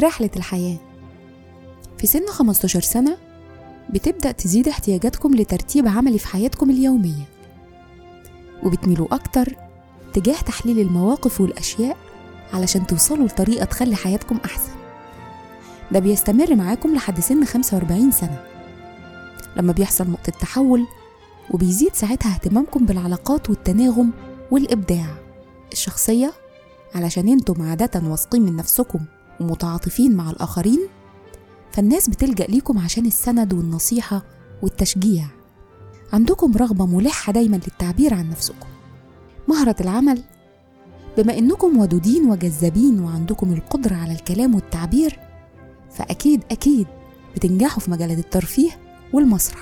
رحلة الحياة. في سن 15 سنة بتبدأ تزيد احتياجاتكم لترتيب عملي في حياتكم اليومية وبتميلوا أكتر تجاه تحليل المواقف والأشياء علشان توصلوا لطريقة تخلي حياتكم أحسن. ده بيستمر معاكم لحد سن 45 سنة. لما بيحصل نقطة تحول وبيزيد ساعتها اهتمامكم بالعلاقات والتناغم والإبداع الشخصية علشان أنتم عادة واثقين من نفسكم. ومتعاطفين مع الآخرين فالناس بتلجأ ليكم عشان السند والنصيحة والتشجيع. عندكم رغبة ملحة دايما للتعبير عن نفسكم. مهرة العمل بما إنكم ودودين وجذابين وعندكم القدرة على الكلام والتعبير فأكيد أكيد بتنجحوا في مجالات الترفيه والمسرح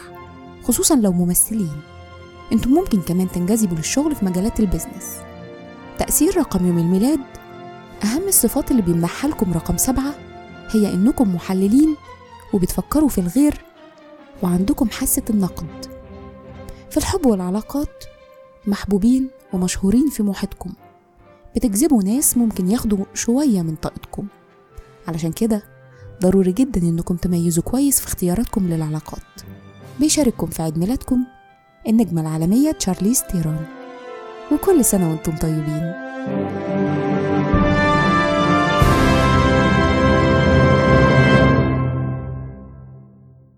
خصوصا لو ممثلين. أنتم ممكن كمان تنجذبوا للشغل في مجالات البيزنس. تأثير رقم يوم الميلاد أهم الصفات اللي بيمنحها لكم رقم سبعة هي إنكم محللين وبتفكروا في الغير وعندكم حاسة النقد. في الحب والعلاقات محبوبين ومشهورين في محيطكم بتجذبوا ناس ممكن ياخدوا شوية من طاقتكم. علشان كده ضروري جدا إنكم تميزوا كويس في اختياراتكم للعلاقات. بيشارككم في عيد ميلادكم النجمة العالمية تشارليز تيران. وكل سنة وأنتم طيبين.